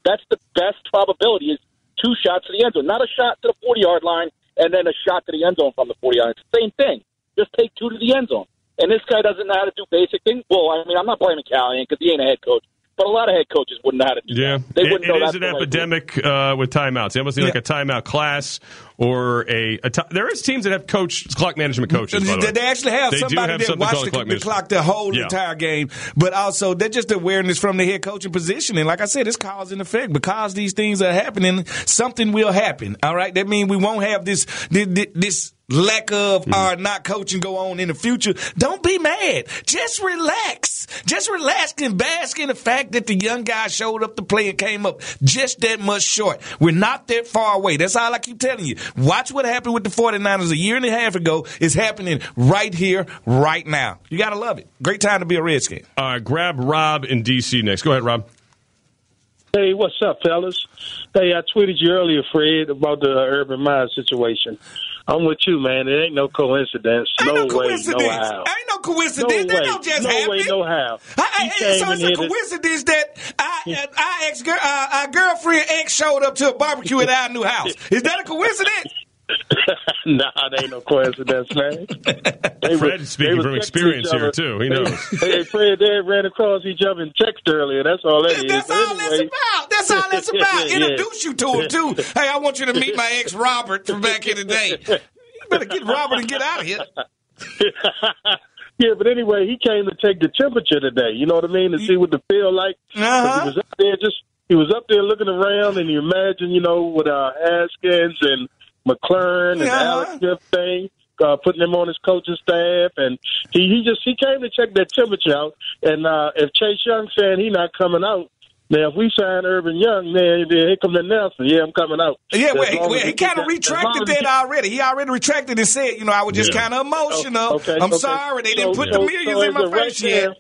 That's the best probability is two shots to the end zone, not a shot to the 40 yard line and then a shot to the end zone from the 40 yard line. It's the same thing. Just take two to the end zone. And this guy doesn't know how to do basic things. Well, I mean, I'm not blaming Callahan because he ain't a head coach, but a lot of head coaches wouldn't know how to do Yeah, They it, wouldn't know it is an epidemic uh, with timeouts. They almost need like a timeout class or a. a ti- there is teams that have coach clock management coaches. by the They, way. they actually have They do somebody have that something watch called the, clock the clock the whole Yeah. entire game, but also they're just awareness from the head coaching position. And like I said, it's cause and effect. Because these things are happening, something will happen. All right, that means we won't have this this, this lack of Mm-hmm. our not coaching go on in the future. Don't be mad. Just relax. Just relax and bask in the fact that the young guy showed up to play and came up just that much short. We're not that far away. That's all I keep telling you. Watch what happened with the 49ers a year and a half ago. It's happening right here, right now. You got to love it. Great time to be a Redskin. All right, grab Rob in DC next. Go ahead, Rob. Hey, what's up, fellas? Hey, I tweeted you earlier, Fred, about the uh, Urban Meyer situation. I'm with you, man. It ain't no coincidence. no, way, coincidence. no how. Ain't no coincidence. No That way. don't just no happen. way, no how. I, I, so it's a coincidence that I, our ex girl, uh, our girlfriend ex showed up to a barbecue at our new house. Is that a coincidence? nah, it ain't no coincidence, man. They Fred were- speaking they were from experience here, too. He knows. Hey, Fred, they ran across each other and text earlier. That's all that is. That's But all anyway, it's about. That's all it's about. Yeah. Introduce you to him too. Hey, I want you to meet my ex Robert from back in the day. You better get Robert and get out of here. Yeah, but anyway, he came to take the temperature today. You know what I mean? To see what the feel like. Uh-huh. He was up there just he was up there looking around, and you imagine, you know, with uh, Haskins and McLaurin and Uh-huh. Alex Smith thing. Uh, putting him on his coaching staff, and he, he just he came to check that temperature out. And uh, if Chase Young saying he not coming out, now if we sign Urban Young, then, then here come the Nelson. Yeah, I'm coming out. Yeah, well, he, long well, as he kind of that- retracted he that already. He already retracted and said, you know, I was just Yeah. kind of emotional. Oh, okay, I'm okay. sorry, they didn't put so- the millions so in my face yet.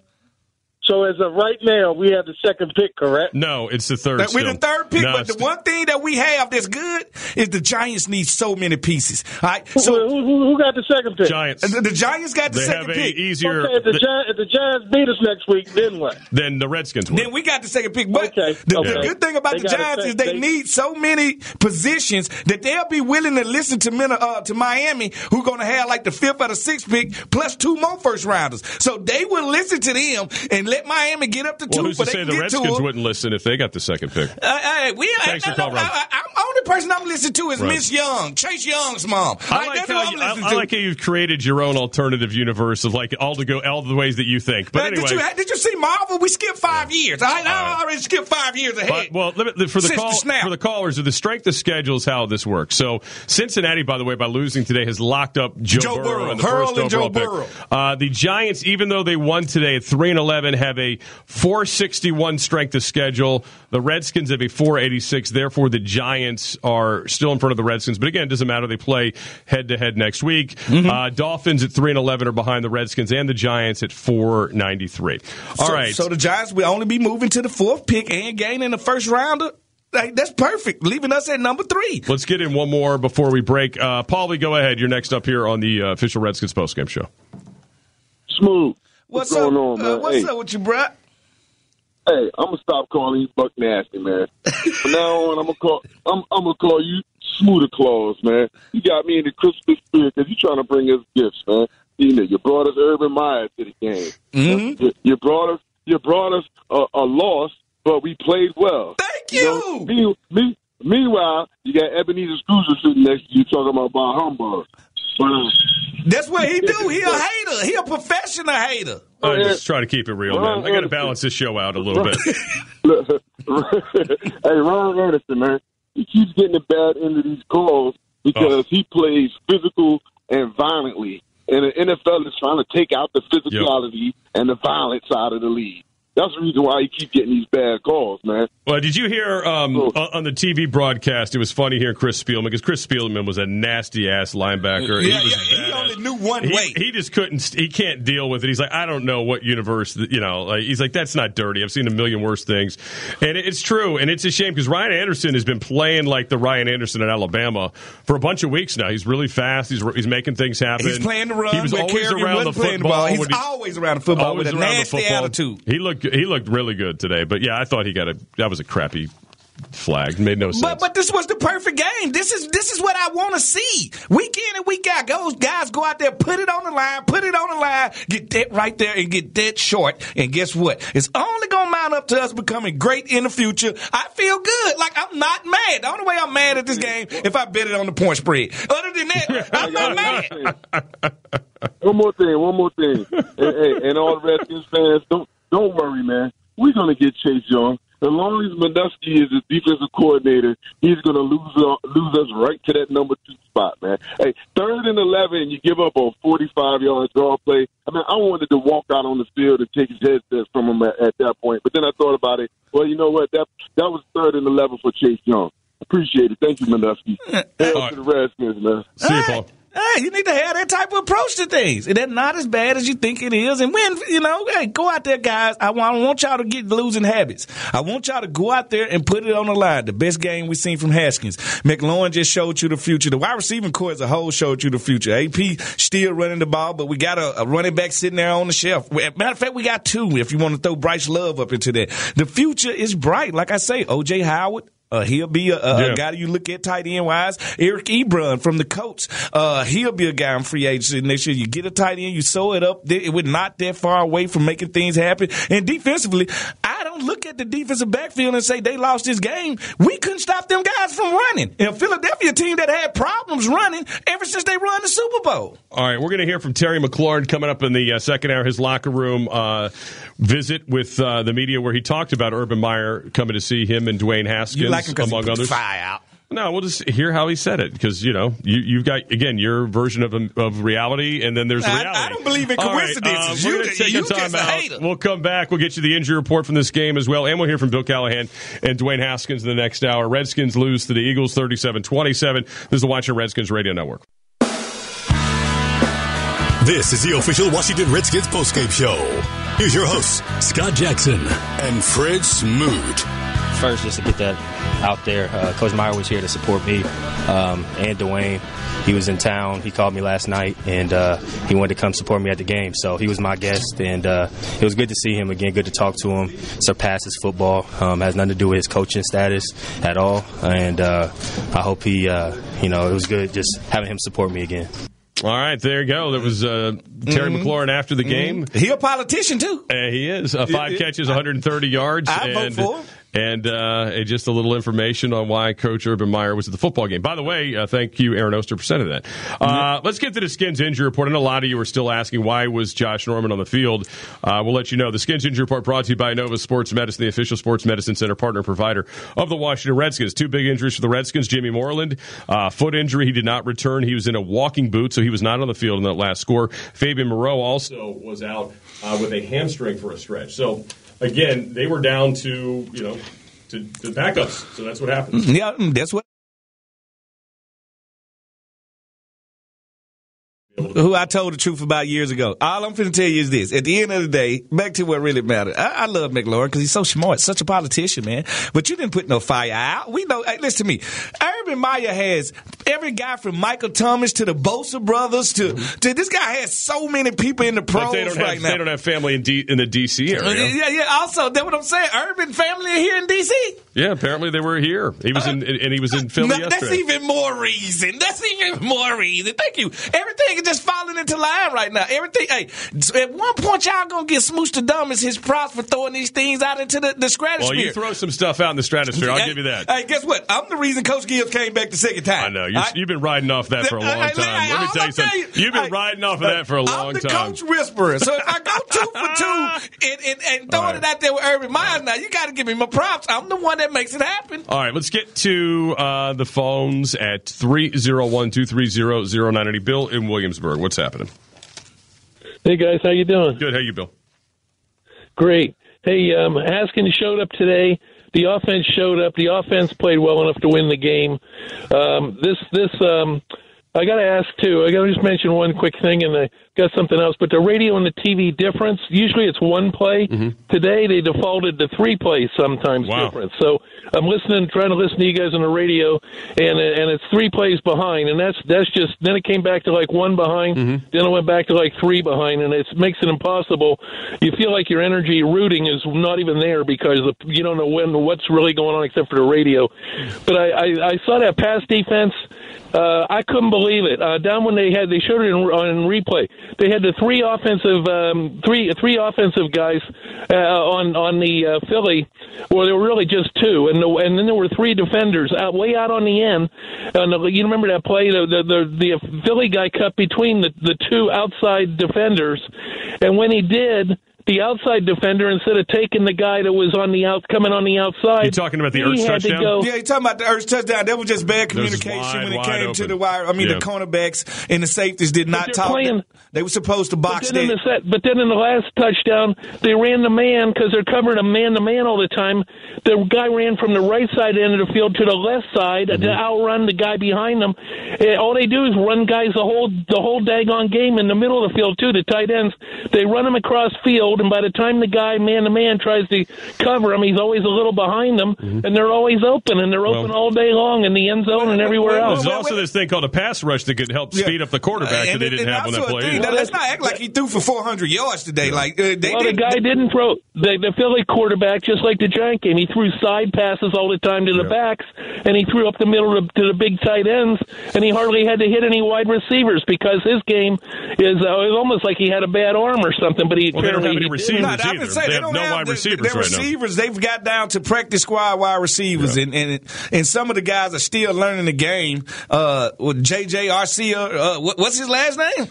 Now- So as of right now, we have the second pick, correct? No, it's the third. That we're the third pick, No, but it's- the one thing that we have that's good is the Giants need so many pieces. All right, so who, who, who got the second pick? Giants. the, the Giants got the They second have a pick. easier Okay, if the, th- Gi- if the Giants beat us next week, then what? than the Redskins would. Then we got the second pick. But Okay, the, the good thing about They the Giants say- is they, they- need so many positions that they'll be willing to listen to Min- uh, to Miami, who's going to have like the fifth or the sixth pick plus two more first rounders. So they will listen to them and let Miami get up to well, two. who's to say the Redskins wouldn't listen if they got the second pick? Uh, we, Thanks I, for calling. I, only person I'm listening to is Miss Young, Chase Young's mom. I Like, like, how you, I, listening I to. like how you've created your own alternative universe of like all to go all the ways that you think. But anyway, did, you, did you see Marvel? We skipped five years. I, I already skipped five years ahead. But, well, let me- for the call the for the callers, the strength of schedule is how this works. So Cincinnati, by the way, by losing today, has locked up Joe, Joe Burrow, Burrow. in the Hurl first and Joe overall pick. Uh, the Giants, even though they won today at three and eleven, have a four sixty one strength of schedule. The Redskins have a four eighty six. Therefore, the Giants are still in front of the Redskins. But again, it doesn't matter. They play head to head next week. Mm-hmm. Uh, Dolphins at three and eleven are behind the Redskins and the Giants at four ninety three. All so, right. So the Giants will only be moving to the fourth pick and gaining the first rounder. Like, that's perfect, leaving us at number three. Let's get in one more before we break. Uh, Paulie, go ahead. You're next up here on the uh, official Redskins postgame show. Smooth. What's, What's, going up? on, uh, man? what's hey, up with you, bro? hey, I'm gonna stop calling you Buck Nasty, man. From now on, I'm gonna call. I'm, I'm gonna call you Smoother Claus, man. You got me in the Christmas spirit because you're trying to bring us gifts, man. You know, you brought us Urban Meyer to the game. Mm-hmm. You, you brought us. You brought us a, a loss, but we played well. Thank you. me, me, meanwhile, you got Ebenezer Scrooge sitting next to you talking about Bob Humbug. But, That's what he do. He a hater. He a professional hater. I'm oh, just try to keep it real, man. I got to balance this show out a little bit. hey, Ryan Anderson, man, he keeps getting the bad end of these calls because oh. he plays physical and violently. And the NFL is trying to take out the physicality and the violent side of the league. That's the reason why he keeps getting these bad calls, man. Well, did you hear um, on on the TV broadcast? It was funny hearing Chris Spielman because Chris Spielman was a nasty ass linebacker. Yeah, he was yeah, he only knew one he, way. He just couldn't. He can't deal with it. He's like, I don't know what universe. You know, like, he's like, that's not dirty. I've seen a million worse things, and it's true. And it's a shame because Ryan Anderson has been playing like the Ryan Anderson at Alabama for a bunch of weeks now. He's really fast. He's he's making things happen. He's playing the run. He was always around the football. He's always around the football always with a around the nasty football. attitude. He looked he looked really good today. But yeah, I thought he got a that was a crappy flag. Made no sense. But but this was the perfect game. This is this is what I want to see. Week in and week out, those guys go out there, put it on the line, put it on the line, get that right there and get dead short. And guess what? It's only gonna mount up to us becoming great in the future. I feel good. Like I'm not mad. The only way I'm mad at this game if I bet it on the point spread. Other than that, I'm not mad. One more thing, one more thing, and, and, and all the Redskins fans, don't don't worry, man. We're gonna get Chase Young. As long as Manusky is the defensive coordinator, he's gonna lose uh, lose us right to that number two spot, man. Hey, third and eleven, you give up a forty-five yard draw play. I mean, I wanted to walk out on the field and take his headset from him at, at that point, but then I thought about it. Well, you know what? That that was third and eleven for Chase Young. Appreciate it. Thank you, Manusky. Hail to the Redskins, man. See you, Paul. Hey, you need to have that type of approach to things. And that's not as bad as you think it is. And when, you know, hey, go out there, guys. I want, I want y'all to get losing habits. I want y'all to go out there and put it on the line. The best game we've seen from Haskins. McLaurin just showed you the future. The wide receiving core as a whole showed you the future. AP still running the ball, but we got a, a running back sitting there on the shelf. Matter of fact, we got two if you want to throw Bryce Love up into that. The future is bright. Like I say, OJ Howard, uh, he'll be a, a, Yeah. a guy you look at tight end wise. Eric Ebron from the Colts. Uh, he'll be a guy in free agency next year. You get a tight end, you sew it up. They- We're not that far away from making things happen. And defensively, I don't look at the defensive backfield and say they lost this game. We couldn't stop them guys from running. And Philadelphia team that had problems running ever since they run the Super Bowl. All right, we're going to hear from Terry McLaurin coming up in the uh, second hour. His locker room uh, visit with uh, the media, where he talked about Urban Meyer coming to see him and Dwayne Haskins, You like he among put others. fire out. No, we'll just hear how he said it because you know you, you've got again your version of of reality, and then there's I- I don't believe in All right, coincidences. uh, we're You going to ju- take you a time just a out. hater. We'll come back. We'll get you the injury report from this game as well, and we'll hear from Bill Callahan and Dwayne Haskins in the next hour. Redskins lose to the Eagles 37-27. This is the Washington Redskins Radio Network. This is the official Washington Redskins postgame show. Here's your hosts, Scott Jackson and Fred Smoot. First, just to get that out there, uh, Coach Meyer was here to support me um, and Dwayne. He was in town. He called me last night, and uh, he wanted to come support me at the game. So he was my guest, and uh, it was good to see him again. Good to talk to him. Surpasses football. Um, has nothing to do with his coaching status at all. And uh, I hope he, uh, you know, it was good just having him support me again. All right, there you go. That was uh, Terry Mhm. McLaurin after the game. He a politician too. Uh, he is uh, five catches, 130 yards, I vote and for him. And, uh, just a little information on why Coach Urban Meyer was at the football game. By the way, uh, thank you, Aaron Oster, for sending that. Uh, let's get to the Skins injury report. I know a lot of you are still asking why was Josh Norman on the field. Uh, we'll let you know. The Skins injury report brought to you by Inova Sports Medicine, the official sports medicine center partner provider of the Washington Redskins. Two big injuries for the Redskins. Jimmy Moreland, uh, foot injury. He did not return. He was in a walking boot, so he was not on the field in that last score. Fabian Moreau also was out uh, with a hamstring for a stretch. So again, they were down to you know to, to backups. So that's what happens. Mm, yeah, mm, that's what. Who I told the truth about years ago. All I'm finna tell you is this. At the end of the day, back to what really mattered. I, I love McLaurin because he's so smart, such a politician, man. But you didn't put no fire out. We know, hey, listen to me. Urban Meyer has every guy from Michael Thomas to the Bosa brothers to, mm-hmm. to this guy has so many people in the pros they don't have right now. they don't have family in D, in the DC area. Yeah, yeah. Also, that's what I'm saying. Urban family here in DC. Yeah, apparently they were here. He was in uh, and he was in Philly No, yesterday. that's even more reason. That's even more reason. Thank you. Everything is just falling into line right now. Everything. Hey, at one point y'all gonna get Smooch to dumb as his props for throwing these things out into the, the stratosphere. well, you throw some stuff out in the stratosphere. I'll Hey, give you that. Hey, guess what? I'm the reason Coach Gibbs came back the second time. I know I- you've been riding off that for a long hey, time. hey, Let me tell you something. You've been hey, riding off of that for a long time. I'm the time. coach whisperer. So if I go two for two and, and, and throwing it out there with Urban Meyer now, you got to give me my props. I'm the one that makes it happen. All right, let's get to uh, the phones at 301 230 0990. Bill in Williamsburg. What's happening? Hey guys, how you doing? Good. How you, Bill? Great. Hey, um, Haskins showed up today. The offense showed up. The offense played well enough to win the game. Um, this this um, I got to ask too. I got to just mention one quick thing, and I got something else. But the radio and the TV difference. Usually it's one play. Today they defaulted to three plays. Sometimes difference. So I'm listening, trying to listen to you guys on the radio, and and it's three plays behind, and that's that's just. Then it came back to like one behind. Then it went back to like three behind, and it makes it impossible. You feel like your energy rooting is not even there because the, you don't know when what's really going on except for the radio. But I I, I saw that pass defense. Uh, I couldn't believe it. Uh, down when they had, they showed it in, on replay. They had the three offensive, um, three three offensive guys uh, on on the uh, Philly. Well, there were really just two, and the, and then there were three defenders out way out on the end. And the, you remember that play? The the the, the Philly guy cut between the the two outside defenders, and when he did. The outside defender, instead of taking the guy that was on the out, coming on the outside, You talking about the he Ertz had to touchdown? go- Yeah, you talking about the Ertz touchdown? That was just bad communication wide, when it wide came to the wire. I mean, Yeah. the cornerbacks and the safeties did not talk. playing- they were supposed to box But then, in that. the set, but then in the last touchdown, they ran the man because they're covering a man to man all the time. The guy ran from the right side end of the field to the left side Mm-hmm. to outrun the guy behind them. And all they do is run guys the whole the whole daggone game in the middle of the field too. The tight ends they run them across field, and by the time the guy man to man tries to cover him, he's always a little behind them, and they're always open, and they're open all day long in the end zone and everywhere else. There's also this thing called a pass rush that could help speed up the quarterback that And- they didn't and have on that play. thing, now, let's not act like he threw for 400 yards today. Like uh, they well, the did. guy didn't throw the, the Philly quarterback just like the Giant game. He threw side passes all the time to the backs, and he threw up the middle to, to the big tight ends, and he hardly had to hit any wide receivers because his game is uh, it was almost like he had a bad arm or something. But he Well, they don't have apparently he didn't. Receivers I would either. say They have don't no have wide the- receivers their right now. receivers, they've got down to practice squad wide receivers, and, and and some of the guys are still learning the game. Uh, with JJ Arcega, uh, what, what's his last name?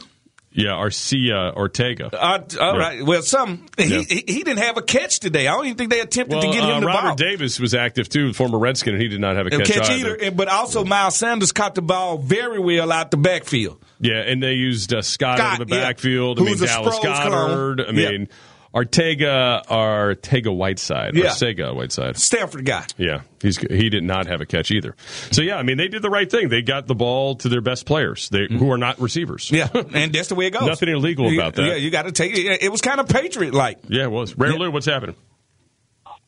Yeah, Arcia Ortega. Uh, all Yeah. right. Well, some he, Yeah. he he didn't have a catch today. I don't even think they attempted Well, to get him uh, the Robert ball. Davis was active too, former Redskin, and he did not have a catch, catch either. either, but also Miles Sanders caught the ball very well out the backfield. Yeah, and they used uh, Scott, Scott, out of the yeah. backfield. I mean, Who's a Dallas Sproles clone. Goedert. I Yeah. mean, Ortega, Artega Whiteside, Yeah. Ortega Whiteside. Stanford guy. Yeah, he's he did not have a catch either. So yeah, I mean, they did the right thing. They got the ball to their best players, they, who are not receivers. Yeah, and that's the way it goes. Nothing illegal about that. Yeah, you got to take it. It was kind of patriot like. Yeah, it was. Rare Lou, what's happening?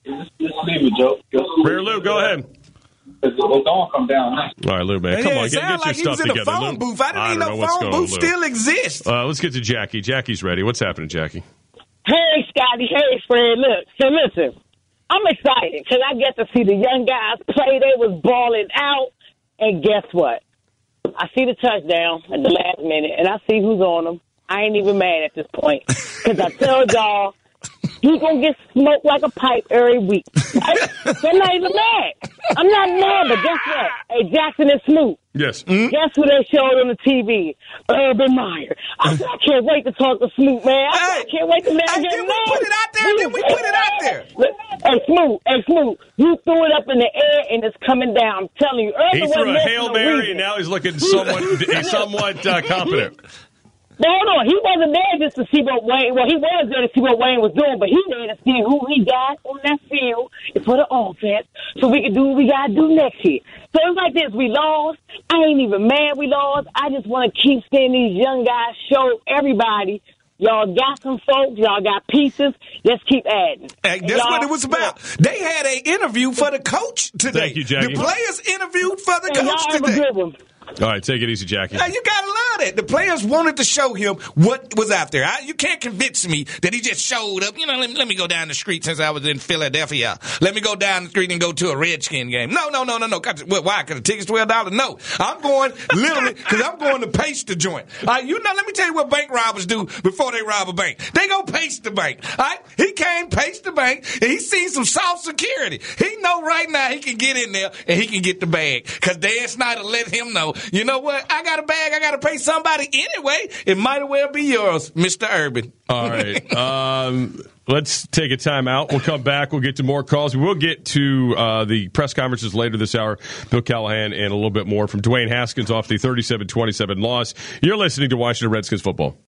David, Joe. Rare Lou, go ahead. It's all come down. All right, Lou, man, come it on, get, get your like he stuff was in a together. phone Lou. booth. I didn't even don't know phone booths still exists. Uh, let's get to Jackie. Jackie's ready. What's happening, Jackie? Hey, Scotty. Hey, Fred. Look, so listen. I'm excited because I get to see the young guys play. They was balling out, and guess what? I see the touchdown at the last minute, and I see who's on them. I ain't even mad at this point because I told y'all You gonna get smoked like a pipe every week. Right? I'm not even mad. I'm not mad, but guess what? Hey, Jackson and Snoop. Yes. Guess who they showed on the TV? Urban Meyer. I, I can't wait to talk to Snoop, man. I, I can't wait to let him get Did we put it out there? Did we put it out there? Hey, Snoop, hey, Snoop, you threw it up in the air and it's coming down. I'm telling you, Urban He threw a hail mary, and now he's looking somewhat somewhat uh, confident. No, no, he wasn't there just to see what Wayne. Well, he was there to see what Wayne was doing, but he there to see who he got on that field for the offense, so we can do what we gotta do next year. So it's like this: we lost. I ain't even mad we lost. I just want to keep seeing these young guys show everybody. Y'all got some folks. Y'all got pieces. Let's keep adding. Hey, that's what it was about. They had an interview for the coach today. Thank you, Jackie. The players interviewed for the Hey, y'all coach have a today. good one. All right, take it easy, Jackie. Hey, you gotta love that. The players wanted to show him what was out there. I, you can't convince me that he just showed up. You know, let me, let me go down the street since I was in Philadelphia. Let me go down the street and go to a Redskin game. No, no, no, no, no. why? Because the ticket's twelve dollars. No, I'm going literally because I'm going to pace the joint. All right, you know. Let me tell you what bank robbers do before they rob a bank. They go pace the bank. All right, he came pace the bank and he seen some soft security. He know right now he can get in there and he can get the bag because Dan Snyder let him know. You know what? I got a bag. I got to pay somebody anyway. It might as well be yours, Mister Urban. All right. Um, let's take a time out. We'll come back. We'll get to more calls. We'll get to uh, the press conferences later this hour. Bill Callahan and a little bit more from Dwayne Haskins off the 37 27 loss. You're listening to Washington Redskins football.